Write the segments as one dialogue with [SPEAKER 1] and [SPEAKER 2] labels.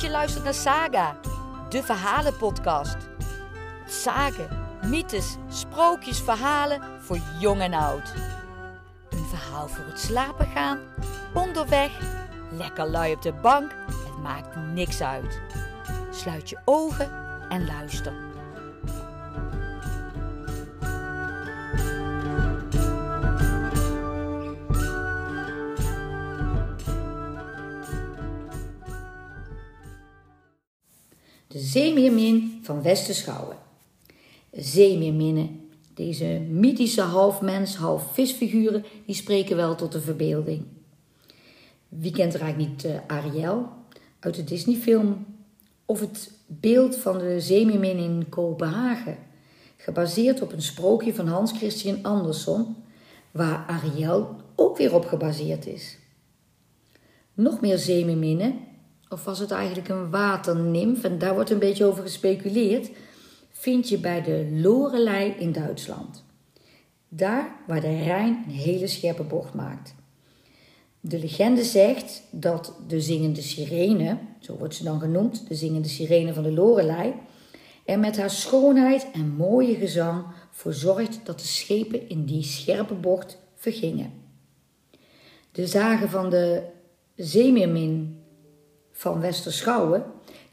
[SPEAKER 1] Je luistert naar Saga, de verhalenpodcast. Sagen, mythes, sprookjes, verhalen voor jong en oud. Een verhaal voor het slapen gaan, onderweg, lekker lui op de bank, het maakt niks uit. Sluit je ogen en luister.
[SPEAKER 2] De zeemeermin van Westerschouwen. Zeemeerminnen, deze mythische half mens, half visfiguren, die spreken wel tot de verbeelding. Wie kent er eigenlijk niet uh, Ariel uit de Disneyfilm? Of het beeld van de zeemeermin in Kopenhagen, gebaseerd op een sprookje van Hans Christian Andersen, waar Ariel ook weer op gebaseerd is. Nog meer zeemeerminnen of was het eigenlijk een waternimf, en daar wordt een beetje over gespeculeerd, vind je bij de Lorelei in Duitsland. Daar waar de Rijn een hele scherpe bocht maakt. De legende zegt dat de zingende sirene, zo wordt ze dan genoemd, de zingende sirene van de Lorelei, er met haar schoonheid en mooie gezang voor zorgt dat de schepen in die scherpe bocht vergingen. De zagen van de Zeemeermin van Westerschouwen,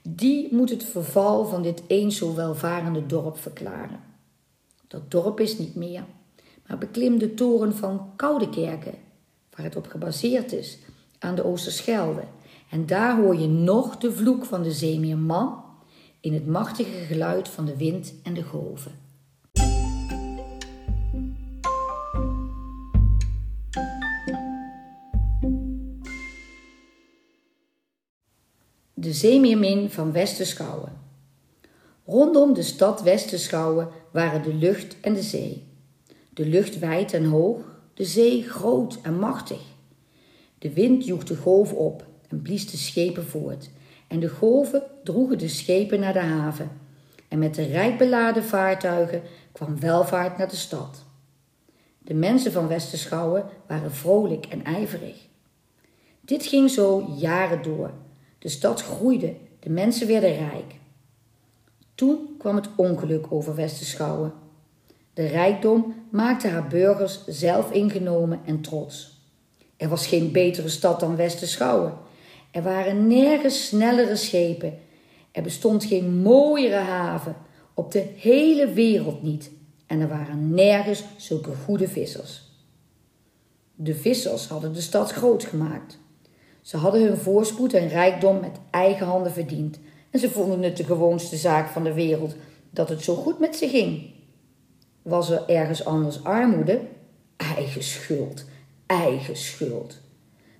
[SPEAKER 2] die moet het verval van dit eens zo welvarende dorp verklaren. Dat dorp is niet meer, maar beklim de toren van Koudekerken, waar het op gebaseerd is, aan de Oosterschelde. En daar hoor je nog de vloek van de zeemeerman in het machtige geluid van de wind en de golven. De zeemeermin van Westerschouwen. Rondom de stad Westerschouwen waren de lucht en de zee. De lucht wijd en hoog, de zee groot en machtig. De wind joeg de golven op en blies de schepen voort, en de golven droegen de schepen naar de haven. En met de rijk beladen vaartuigen kwam welvaart naar de stad. De mensen van Westerschouwen waren vrolijk en ijverig. Dit ging zo jaren door de stad groeide, de mensen werden rijk. Toen kwam het ongeluk over Westerschouwen. De rijkdom maakte haar burgers zelf ingenomen en trots. Er was geen betere stad dan Westerschouwen. Er waren nergens snellere schepen. Er bestond geen mooiere haven. Op de hele wereld niet. En er waren nergens zulke goede vissers. De vissers hadden de stad groot gemaakt. Ze hadden hun voorspoed en rijkdom met eigen handen verdiend en ze vonden het de gewoonste zaak van de wereld dat het zo goed met ze ging. Was er ergens anders armoede? Eigen schuld, eigen schuld.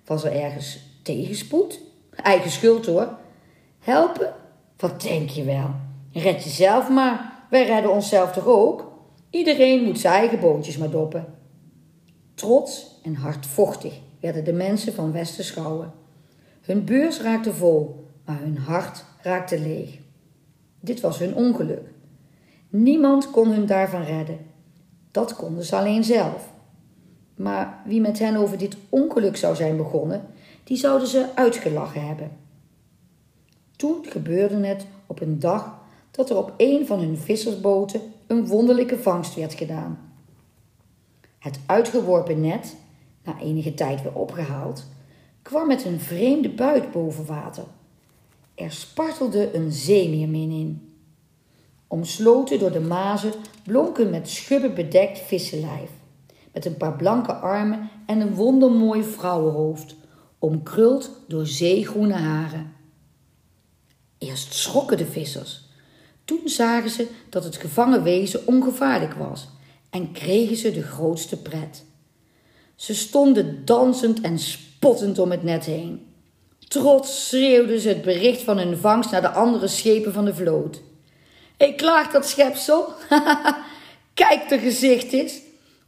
[SPEAKER 2] Was er ergens tegenspoed? Eigen schuld hoor. Helpen? Wat denk je wel? Red jezelf maar. Wij redden onszelf toch ook? Iedereen moet zijn eigen boontjes maar doppen. Trots en hardvochtig werden de mensen van Westerschouwen. Hun beurs raakte vol, maar hun hart raakte leeg. Dit was hun ongeluk. Niemand kon hun daarvan redden. Dat konden ze alleen zelf. Maar wie met hen over dit ongeluk zou zijn begonnen, die zouden ze uitgelachen hebben. Toen gebeurde het op een dag dat er op een van hun vissersboten een wonderlijke vangst werd gedaan. Het uitgeworpen net na enige tijd weer opgehaald, kwam met een vreemde buit boven water. Er spartelde een zeemeermin in. Omsloten door de mazen blonk een met schubben bedekt vissenlijf, met een paar blanke armen en een wondermooi vrouwenhoofd, omkruld door zeegroene haren. Eerst schrokken de vissers. Toen zagen ze dat het gevangen wezen ongevaarlijk was en kregen ze de grootste pret. Ze stonden dansend en spottend om het net heen. Trots schreeuwden ze het bericht van hun vangst naar de andere schepen van de vloot. Ik klaag dat schepsel. Kijk, de gezicht is.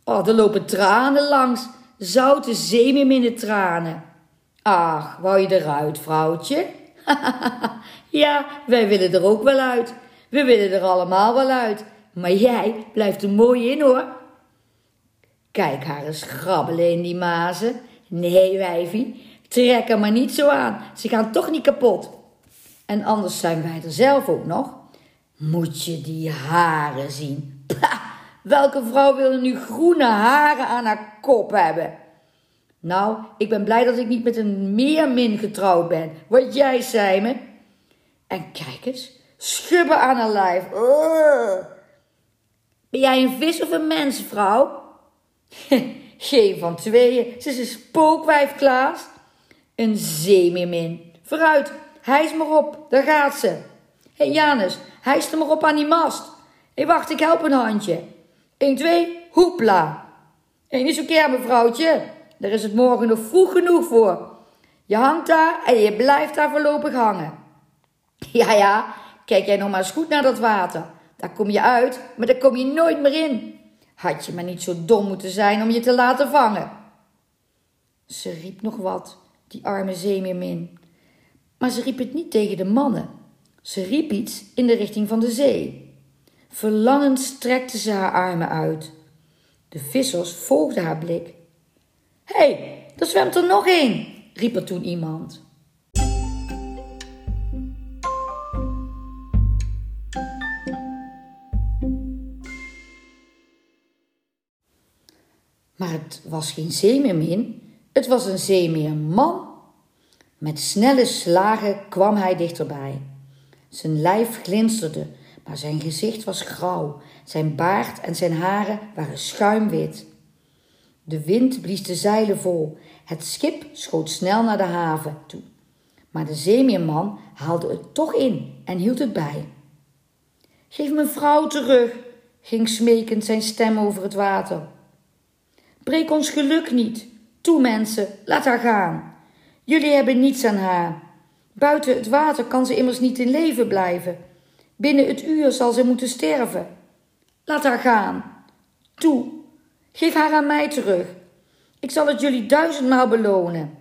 [SPEAKER 2] Oh, er lopen tranen langs. Zoute zeemeerminnen tranen. Ach, wou je eruit, vrouwtje? ja, wij willen er ook wel uit. We willen er allemaal wel uit. Maar jij blijft er mooi in, hoor. Kijk haar eens grabbelen in die mazen. Nee, wijfie, trek er maar niet zo aan. Ze gaan toch niet kapot. En anders zijn wij er zelf ook nog. Moet je die haren zien? Welke vrouw wil nu groene haren aan haar kop hebben? Nou, ik ben blij dat ik niet met een meermin getrouwd ben. Wat jij zei me. En kijk eens, schubben aan haar lijf. Ben jij een vis of een mens, vrouw? Geen van tweeën. Ze is een spookwijf, Klaas. Een zeemeermin. Vooruit, hijs maar op, daar gaat ze. Hé hey Janus, hijs er maar op aan die mast. Hé, hey, wacht, ik help een handje. 1, 2, hoepla. Hey, niet zo keer, mevrouwtje. Daar is het morgen nog vroeg genoeg voor. Je hangt daar en je blijft daar voorlopig hangen. Ja, ja, kijk jij nog maar eens goed naar dat water. Daar kom je uit, maar daar kom je nooit meer in. Had je maar niet zo dom moeten zijn om je te laten vangen. Ze riep nog wat, die arme zeemeermin. Maar ze riep het niet tegen de mannen. Ze riep iets in de richting van de zee. Verlangend strekte ze haar armen uit. De vissers volgden haar blik. Hé, hey, er zwemt er nog een, riep er toen iemand. Maar het was geen zeemeermin, het was een zeemeerman. Met snelle slagen kwam hij dichterbij. Zijn lijf glinsterde, maar zijn gezicht was grauw. Zijn baard en zijn haren waren schuimwit. De wind blies de zeilen vol. Het schip schoot snel naar de haven toe. Maar de zeemeerman haalde het toch in en hield het bij. Geef mijn vrouw terug, ging smekend zijn stem over het water. Breek ons geluk niet. Toe, mensen, laat haar gaan. Jullie hebben niets aan haar. Buiten het water kan ze immers niet in leven blijven. Binnen het uur zal ze moeten sterven. Laat haar gaan. Toe, geef haar aan mij terug. Ik zal het jullie duizendmaal belonen.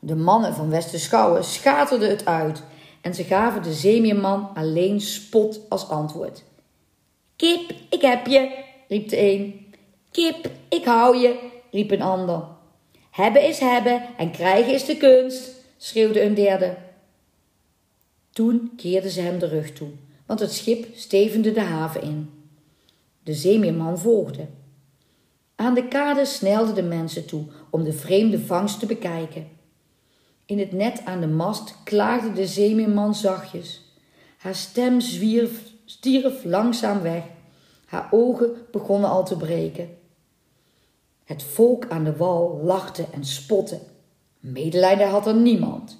[SPEAKER 2] De mannen van Westerschouwen schaterden het uit en ze gaven de zeemeerman alleen spot als antwoord. Kip, ik heb je, riep de een. Kip, ik hou je, riep een ander. Hebben is hebben en krijgen is de kunst, schreeuwde een derde. Toen keerden ze hem de rug toe, want het schip stevende de haven in. De zeemeerman volgde. Aan de kade snelden de mensen toe om de vreemde vangst te bekijken. In het net aan de mast klaagde de zeemeerman zachtjes. Haar stem zwierf, stierf langzaam weg. Haar ogen begonnen al te breken. Het volk aan de wal lachte en spotte. Medelijden had er niemand.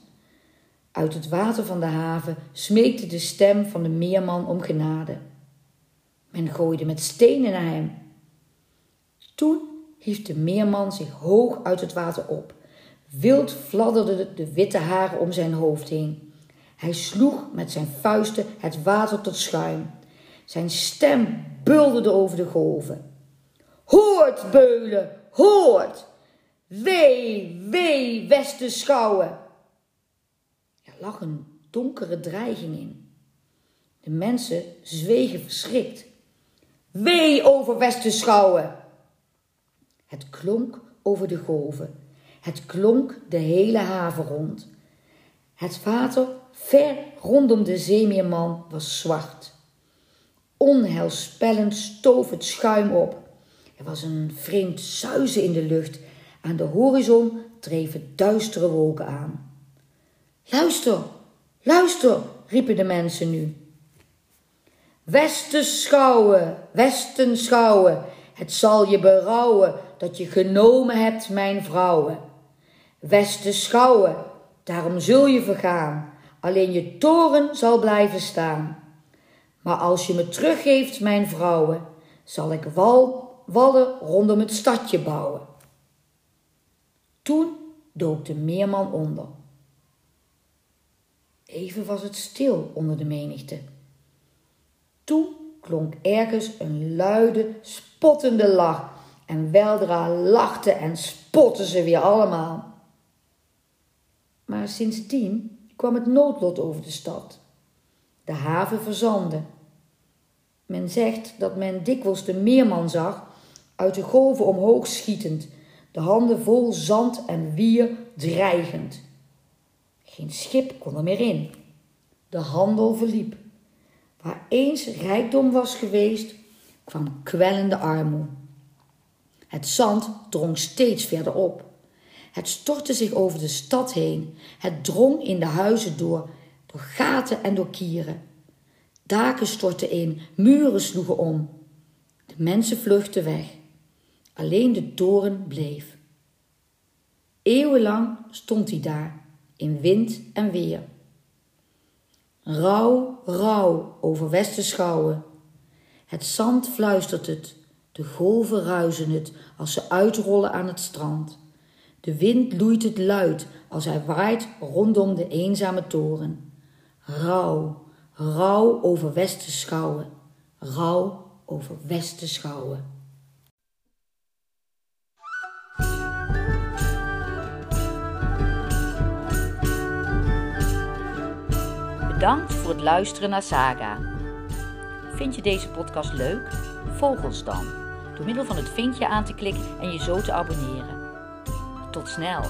[SPEAKER 2] Uit het water van de haven smeekte de stem van de meerman om genade. Men gooide met stenen naar hem. Toen hief de meerman zich hoog uit het water op. Wild fladderden de witte haren om zijn hoofd heen. Hij sloeg met zijn vuisten het water tot schuim. Zijn stem bulderde over de golven. Hoort, beulen, hoort! Wee, wee, Westenschouwen! Er lag een donkere dreiging in. De mensen zwegen verschrikt. Wee over Westenschouwen! Het klonk over de golven. Het klonk de hele haven rond. Het water ver rondom de zeemeerman was zwart. Onheilspellend stoof het schuim op. Er was een vreemd zuizen in de lucht. Aan de horizon dreven duistere wolken aan. Luister, luister, riepen de mensen nu. Westenschouwen, Westenschouwen, het zal je berouwen dat je genomen hebt mijn vrouwen. Westenschouwen, daarom zul je vergaan, alleen je toren zal blijven staan. Maar als je me teruggeeft mijn vrouwen, zal ik wal wallen rondom het stadje bouwen. Toen dook de meerman onder. Even was het stil onder de menigte. Toen klonk ergens een luide, spottende lach en weldra lachten en spotten ze weer allemaal. Maar sindsdien kwam het noodlot over de stad. De haven verzandde. Men zegt dat men dikwijls de meerman zag uit de golven omhoog schietend, de handen vol zand en wier dreigend. Geen schip kon er meer in. De handel verliep. Waar eens rijkdom was geweest, kwam kwellende armoe. Het zand drong steeds verder op. Het stortte zich over de stad heen. Het drong in de huizen door, door gaten en door kieren. Daken stortten in, muren sloegen om. De mensen vluchtten weg. Alleen de toren bleef. Eeuwenlang stond hij daar, in wind en weer. Rauw, rauw over Westerschouwen. Het zand fluistert het, de golven ruisen het als ze uitrollen aan het strand. De wind loeit het luid als hij waait rondom de eenzame toren. Rauw, rauw over Westerschouwen, rauw over Westerschouwen.
[SPEAKER 1] Bedankt voor het luisteren naar Saga. Vind je deze podcast leuk? Volg ons dan door middel van het vinkje aan te klikken en je zo te abonneren. Tot snel!